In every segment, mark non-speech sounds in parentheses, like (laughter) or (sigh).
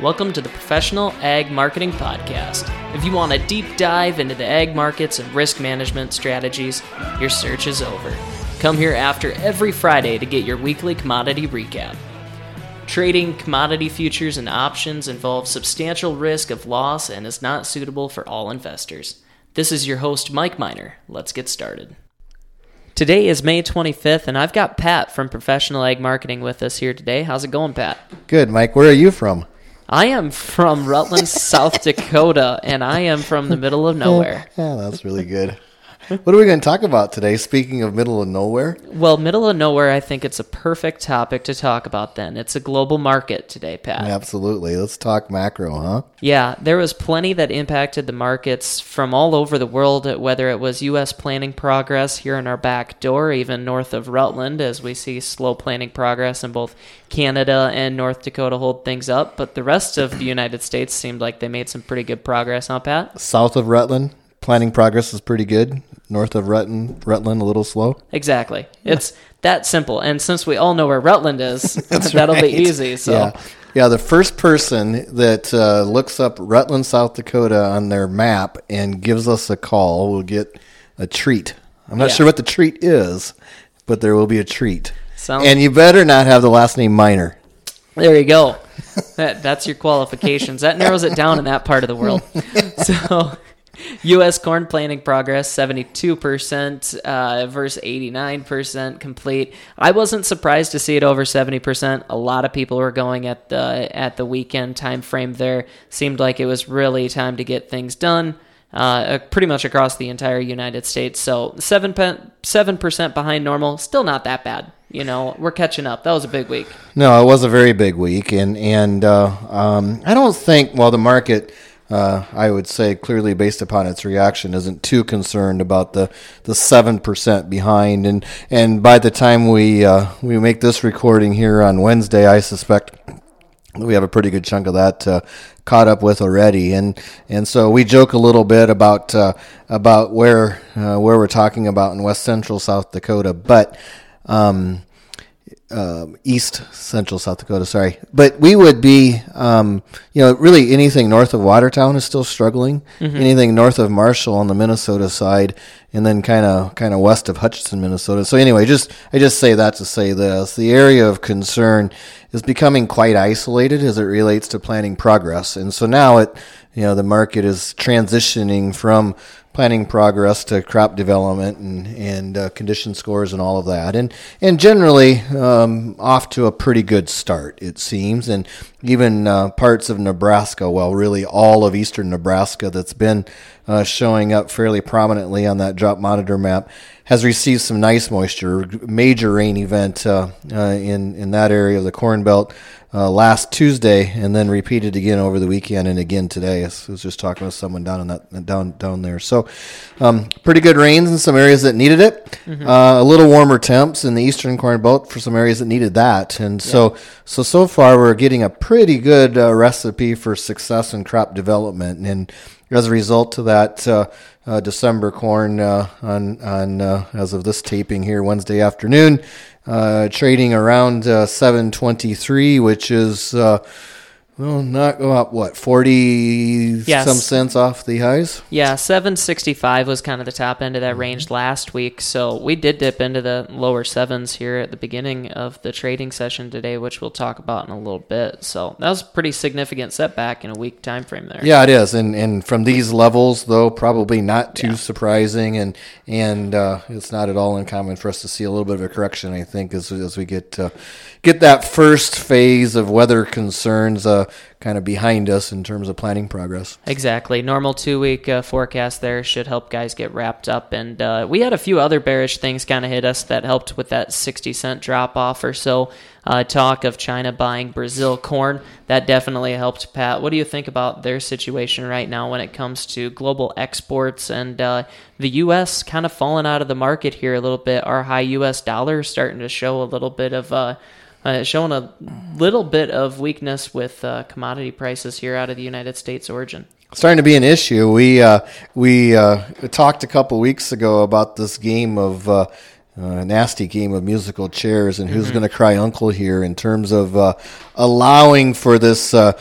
Welcome to the Professional Ag Marketing Podcast. If you want a deep dive into the ag markets and risk management strategies, your search is over. Come here after every Friday to get your weekly commodity recap. Trading commodity futures and options involves substantial risk of loss and is not suitable for all investors. This is your host, Mike Miner. Let's get started. Today is May 25th, and I've got Pat from Professional Ag Marketing with us here today. How's it going, Pat? Good, Mike. Where are you from? I am from Rutland, South Dakota, and I am from the middle of (laughs) nowhere. Yeah, that's really good. What are we going to talk about today? Speaking of middle of nowhere, Well, middle of nowhere, I think it's a perfect topic to talk about then. It's a global market today, Pat. absolutely. Let's talk macro, huh? Yeah, there was plenty that impacted the markets from all over the world, whether it was U.S. planting progress here in our back door, even north of Rutland, as we see slow planting progress in both Canada and North Dakota hold things up. But the rest of the United States seemed like they made some pretty good progress, huh, Pat? South of Rutland, planting progress is pretty good. North of Rutland, Rutland a little slow. Exactly. It's that simple. And since we all know where Rutland is, (laughs) (laughs) that'll be easy. So. Yeah, yeah. The first person that uh, looks up Rutland, South Dakota on their map and gives us a call will get a treat. I'm not Yeah. sure what the treat is, but there will be a treat. Sounds- and you better not have the last name Minor. There you go. (laughs) that, that's your qualifications. That narrows it down in that part of the world. So, (laughs) U.S. corn planting progress 72% uh, versus 89% complete. I wasn't surprised to see it over 70%. A lot of people were going at the at the weekend time frame. There seemed like it was really time to get things done. Uh, pretty much across the entire United States. So seven percent behind normal, still not that bad. You know, we're catching up. That was a big week. No, it was a very big week, and and uh, um, I don't think. Well, the market, uh, I would say, clearly based upon its reaction, isn't too concerned about the the seven percent behind, and and by the time we uh, we make this recording here on Wednesday, I suspect we have a pretty good chunk of that uh, caught up with already, and and so we joke a little bit about uh, about where uh, where we're talking about in West Central South Dakota, but. Um, um, East Central South Dakota, sorry, but we would be, um, you know, really anything north of Watertown is still struggling. Anything north of Marshall on the Minnesota side, and then kind of kind of west of Hutchinson, Minnesota. So anyway, just I just say that to say this: the area of concern is becoming quite isolated as it relates to planting progress, and so now it, you know, the market is transitioning from planting progress to crop development and and uh, condition scores and all of that, and and generally um, off to a pretty good start it seems, and even uh, parts of Nebraska, well, really all of eastern Nebraska that's been uh, showing up fairly prominently on that drought monitor map has received some nice moisture. Major rain event uh, uh, in in that area of the Corn Belt uh, last Tuesday, and then repeated again over the weekend and again today. I was just talking with someone down in that down down there. So, um, pretty good rains in some areas that needed it. Uh, a little warmer temps in the eastern Corn Belt for some areas that needed that. And so, so so far we're getting a pretty good uh, recipe for success in crop development. And as a result of that, uh, uh, December corn uh, on on uh, as of this taping here Wednesday afternoon, uh, trading around uh, 723, which is well not go up what 40 Yes. some cents off the highs. Yeah, 765 was kind of the top end of that range last week. So we did dip into the lower sevens here at the beginning of the trading session today, which we'll talk about in a little bit. So that was a pretty significant setback in a week time frame there. Yeah, it is, and and from these levels, though, probably not too Yeah. surprising, and and uh, it's not at all uncommon for us to see a little bit of a correction. I think as as we get uh, get that first phase of weather concerns uh, kind of behind us in terms of planting progress. Exactly. Normal two week uh, forecast there should help guys get wrapped up. And uh, we had a few other bearish things kind of hit us that helped with that 60 cent drop off or so. Uh, talk of China buying Brazil corn. That definitely helped, Pat. What do you think about their situation right now when it comes to global exports and uh, the U.S. kind of falling out of the market here a little bit? Our high U.S. dollar starting to show a little bit of. Uh, uh, showing a little bit of weakness with uh, commodity prices here out of the United States origin. starting to be an issue. We uh, we uh, talked a couple weeks ago about this game of uh, uh, nasty game of musical chairs and who's mm-hmm. going to cry uncle here in terms of uh, allowing for this uh,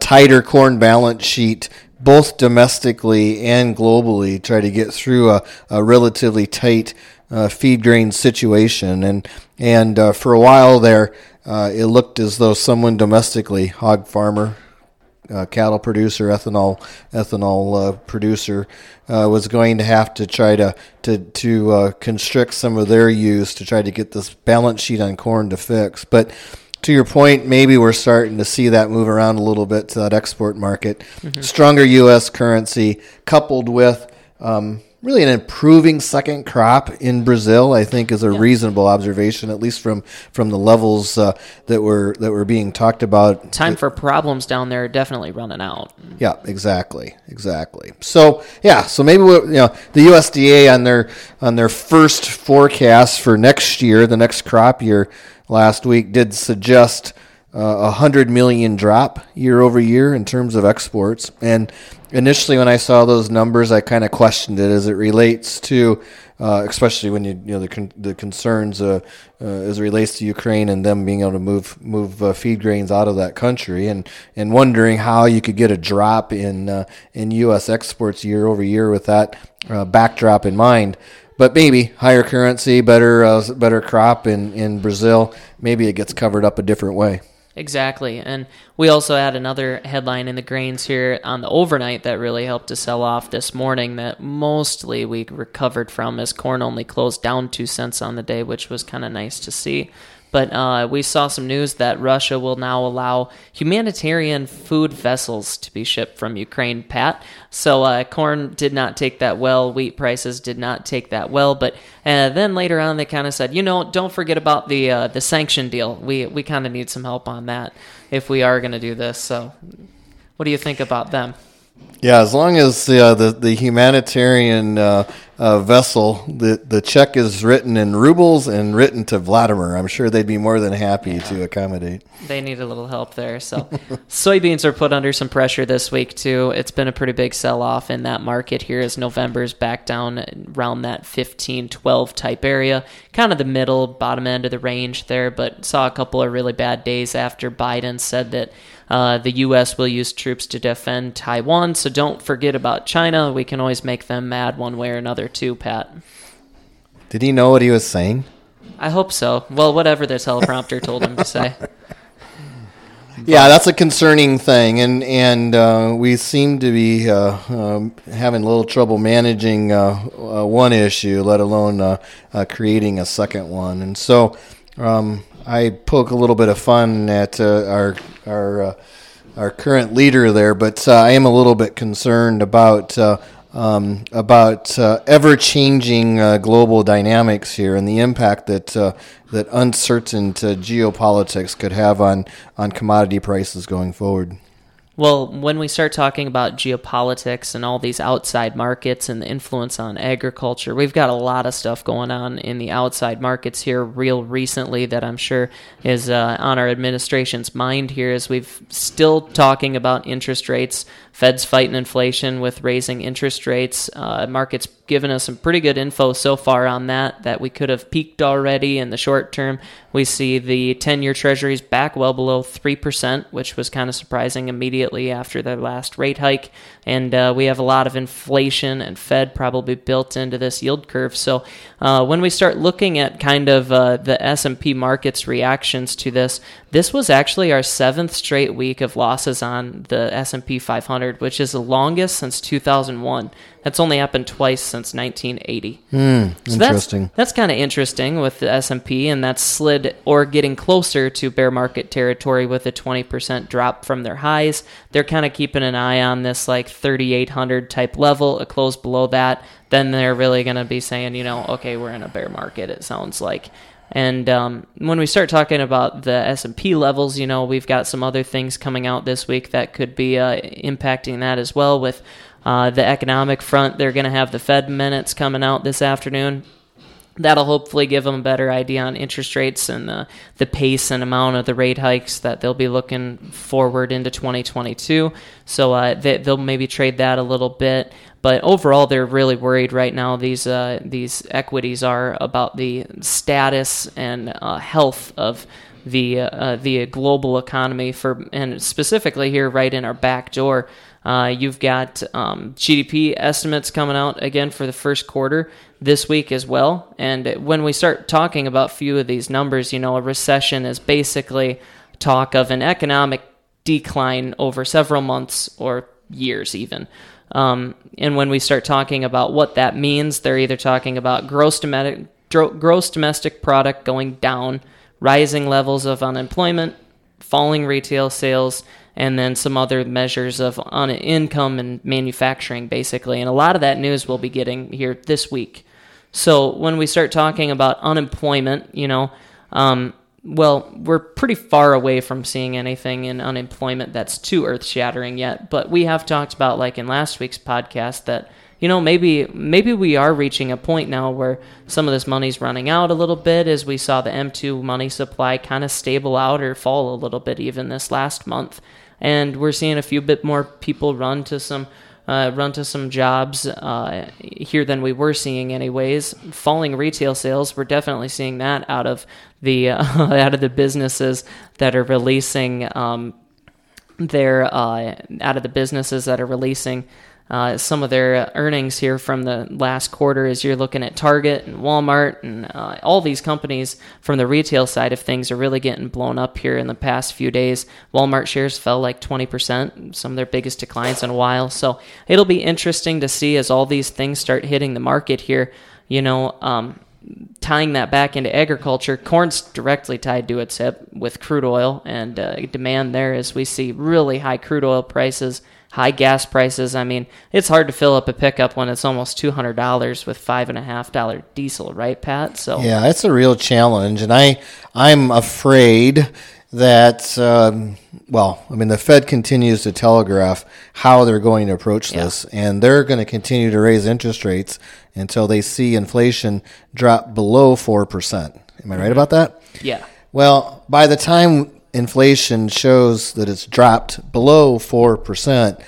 tighter corn balance sheet both domestically and globally try to get through a, a relatively tight uh, feed grain situation and and uh, for a while there uh, it looked as though someone domestically hog farmer uh, cattle producer, ethanol ethanol uh, producer, uh, was going to have to try to to to uh, constrict some of their use to try to get this balance sheet on corn to fix. But to your point, maybe we're starting to see that move around a little bit to that export market. Mm-hmm. Stronger U.S. currency coupled with um, really an improving second crop in Brazil, I think, is a yeah. reasonable observation, at least from from the levels uh, that were that were being talked about. Time for problems down there definitely running out. Yeah, exactly, exactly. So yeah, so maybe you know the USDA on their on their first forecast for next year, the next crop year, last week did suggest uh, a hundred million drop year over year in terms of exports and initially when I saw those numbers, I kind of questioned it as it relates to, uh, especially when you you know the con- the concerns uh, uh, as it relates to Ukraine and them being able to move move uh, feed grains out of that country, and and wondering how you could get a drop in uh, in U.S. exports year over year with that uh, backdrop in mind. But maybe higher currency, better better crop in in Brazil. Maybe it gets covered up a different way. Exactly. And we also had another headline in the grains here on the overnight that really helped to sell off this morning that mostly we recovered from as corn only closed down two cents on the day, which was kind of nice to see. But uh, we saw some news that Russia will now allow humanitarian food vessels to be shipped from Ukraine, Pat. So uh, corn did not take that well. Wheat prices did not take that well. But uh, then later on, they kind of said, you know, don't forget about the uh, the sanction deal. We we kind of need some help on that if we are going to do this. So, what do you think about them? Yeah, as long as uh, the the humanitarian uh, uh, vessel, the the check is written in rubles and written to Vladimir, I'm sure they'd be more than happy yeah. to accommodate. They need a little help there. So, (laughs) soybeans are put under some pressure this week too. It's been a pretty big sell off in that market here as November's back down around that 15, 12 type area, kind of the middle, bottom end of the range there. But saw a couple of really bad days after Biden said that uh, the U.S. will use troops to defend Taiwan, so don't forget about China. We can always make them mad one way or another, too, Pat. Did he know what he was saying? I hope so. Well, whatever the teleprompter told him to say. (laughs) Yeah, that's a concerning thing, and and uh, we seem to be uh, um, having a little trouble managing uh, uh one issue, let alone uh, uh, creating a second one. And so, um, I poke a little bit of fun at uh, our our uh, our current leader there, but uh, I am a little bit concerned about uh, um, about uh, ever changing uh, global dynamics here and the impact that that uncertain geopolitics could have on on commodity prices going forward. Well, when we start talking about geopolitics and all these outside markets and the influence on agriculture, we've got a lot of stuff going on in the outside markets here real recently that I'm sure is uh, on our administration's mind here as we've still talking about interest rates Fed's fighting inflation with raising interest rates. Uh, markets given us some pretty good info so far on that, that we could have peaked already in the short term. We see the 10 year treasuries back well below 3%, which was kind of surprising immediately after their last rate hike. And uh, we have a lot of inflation and Fed probably built into this yield curve. So uh, when we start looking at kind of uh, the S&P market's reactions to this, this was actually our seventh straight week of losses on the S&P 500, which is the longest since 2001. That's only happened twice since 1980. Mm, so interesting. That's, that's kind of interesting with the S&P, and that's slid or getting closer to bear market territory with a 20% drop from their highs. They're kind of keeping an eye on this like 3,800 type level. A close below that, then they're really going to be saying, you know, okay, we're in a bear market. It sounds like. And um, when we start talking about the S&P levels, you know, we've got some other things coming out this week that could be uh, impacting that as well. With uh, the economic front, they're going to have the Fed minutes coming out this afternoon. that'll hopefully give them a better idea on interest rates and the, the pace and amount of the rate hikes that they'll be looking forward into 2022. So uh, they, will maybe trade that a little bit. But overall, they're really worried right now. These uh, these equities are about the status and uh, health of the uh, the global economy for and specifically here right in our back door. Uh, you've got um, GDP estimates coming out again for the first quarter this week as well. And when we start talking about few of these numbers, you know, a recession is basically talk of an economic decline over several months or years, even. Um, and when we start talking about what that means, they're either talking about gross domestic, gross domestic product going down, rising levels of unemployment, falling retail sales, and then some other measures of on income and manufacturing, basically. And a lot of that news we'll be getting here this week. So when we start talking about unemployment, you know, um, well, we're pretty far away from seeing anything in unemployment that's too earth shattering yet. But we have talked about, like in last week's podcast, that you know maybe maybe we are reaching a point now where some of this money's running out a little bit as we saw the M2 money supply kind of stable out or fall a little bit even this last month and we're seeing a few bit more people run to some uh, run to some jobs uh, here than we were seeing anyways. Falling retail sales, we're definitely seeing that out of the uh, (laughs) out of the businesses that are releasing um, their uh, out of the businesses that are releasing uh, some of their earnings here from the last quarter as you're looking at Target and Walmart and uh, all these companies from the retail side of things are really getting blown up here in the past few days. Walmart shares fell like 20%, some of their biggest declines in a while. So it'll be interesting to see as all these things start hitting the market here. You know, um, tying that back into agriculture, corn's directly tied to its hip with crude oil and uh, demand there as we see really high crude oil prices high gas prices. I mean, it's hard to fill up a pickup when it's almost two hundred dollars with five and a half dollar diesel, right, Pat? So yeah, it's a real challenge, and I I'm afraid that um, well, I mean, the Fed continues to telegraph how they're going to approach yeah. this, and they're going to continue to raise interest rates until they see inflation drop below four percent. Am I right mm-hmm. about that? Yeah. Well, by the time inflation shows that it's dropped below 4%,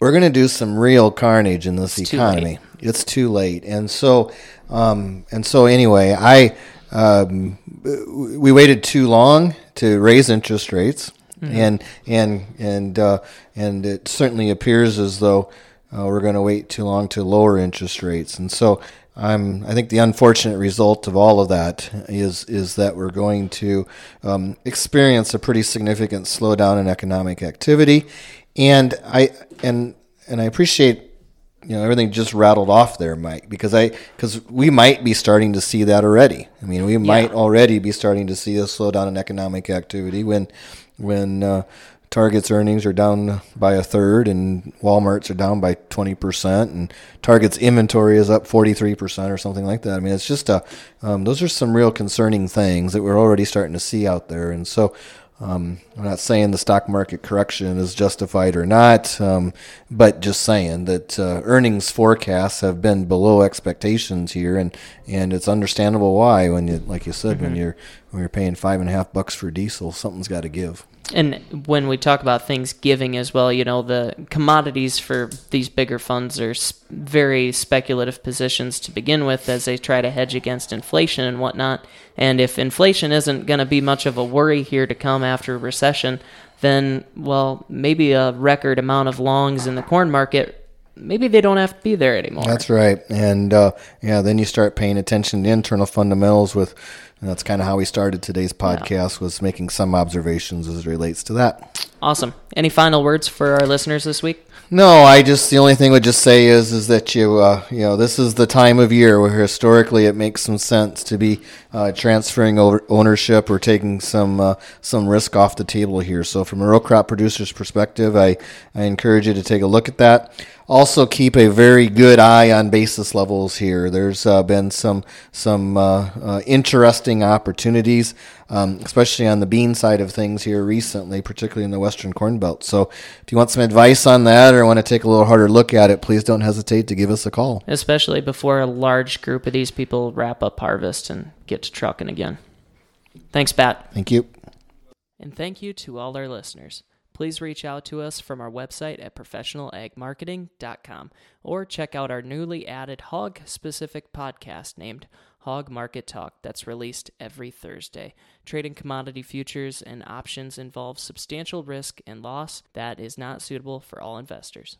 we're going to do some real carnage in this it's economy. Too it's too late. And so, um, and so anyway, I, um, we waited too long to raise interest rates. Mm-hmm. And and and uh, and it certainly appears as though uh, we're going to wait too long to lower interest rates. And so I'm, I think the unfortunate result of all of that is is that we're going to um, experience a pretty significant slowdown in economic activity, and I and and I appreciate you know everything just rattled off there, Mike, because I because we might be starting to see that already. I mean, we might already be starting to see a slowdown in economic activity when when uh, Target's earnings are down by a third, and Walmart's are down by twenty percent, and Target's inventory is up forty three percent or something like that. I mean, it's just a um, those are some real concerning things that we're already starting to see out there, and so. Um, I'm not saying the stock market correction is justified or not, um, but just saying that uh, earnings forecasts have been below expectations here, and, and it's understandable why. When you, like you said, mm-hmm. when you're when you're paying five and a half bucks for diesel, something's got to give and when we talk about things giving as well, you know, the commodities for these bigger funds are very speculative positions to begin with as they try to hedge against inflation and whatnot. And if inflation isn't going to be much of a worry here to come after a recession, then, well, maybe a record amount of longs in the corn market maybe they don't have to be there anymore. That's right. And uh, yeah, then you start paying attention to internal fundamentals with and that's kind of how we started today's podcast yeah. was making some observations as it relates to that. Awesome. Any final words for our listeners this week? No, I just the only thing I would just say is is that you uh, you know this is the time of year where historically it makes some sense to be uh, transferring over ownership or taking some uh, some risk off the table here. So from a row crop producer's perspective, I I encourage you to take a look at that. Also keep a very good eye on basis levels here. There's uh, been some some uh, uh, interesting opportunities, um, especially on the bean side of things here recently, particularly in the Western Corn Belt. So, if you want some advice on that or want to take a little harder look at it, please don't hesitate to give us a call. Especially before a large group of these people wrap up harvest and get to trucking again. Thanks, Pat. Thank you. And thank you to all our listeners. Please reach out to us from our website at professionalagmarketing.com or check out our newly added hog specific podcast named Hog Market Talk that's released every Thursday. Trading commodity futures and options involves substantial risk and loss that is not suitable for all investors.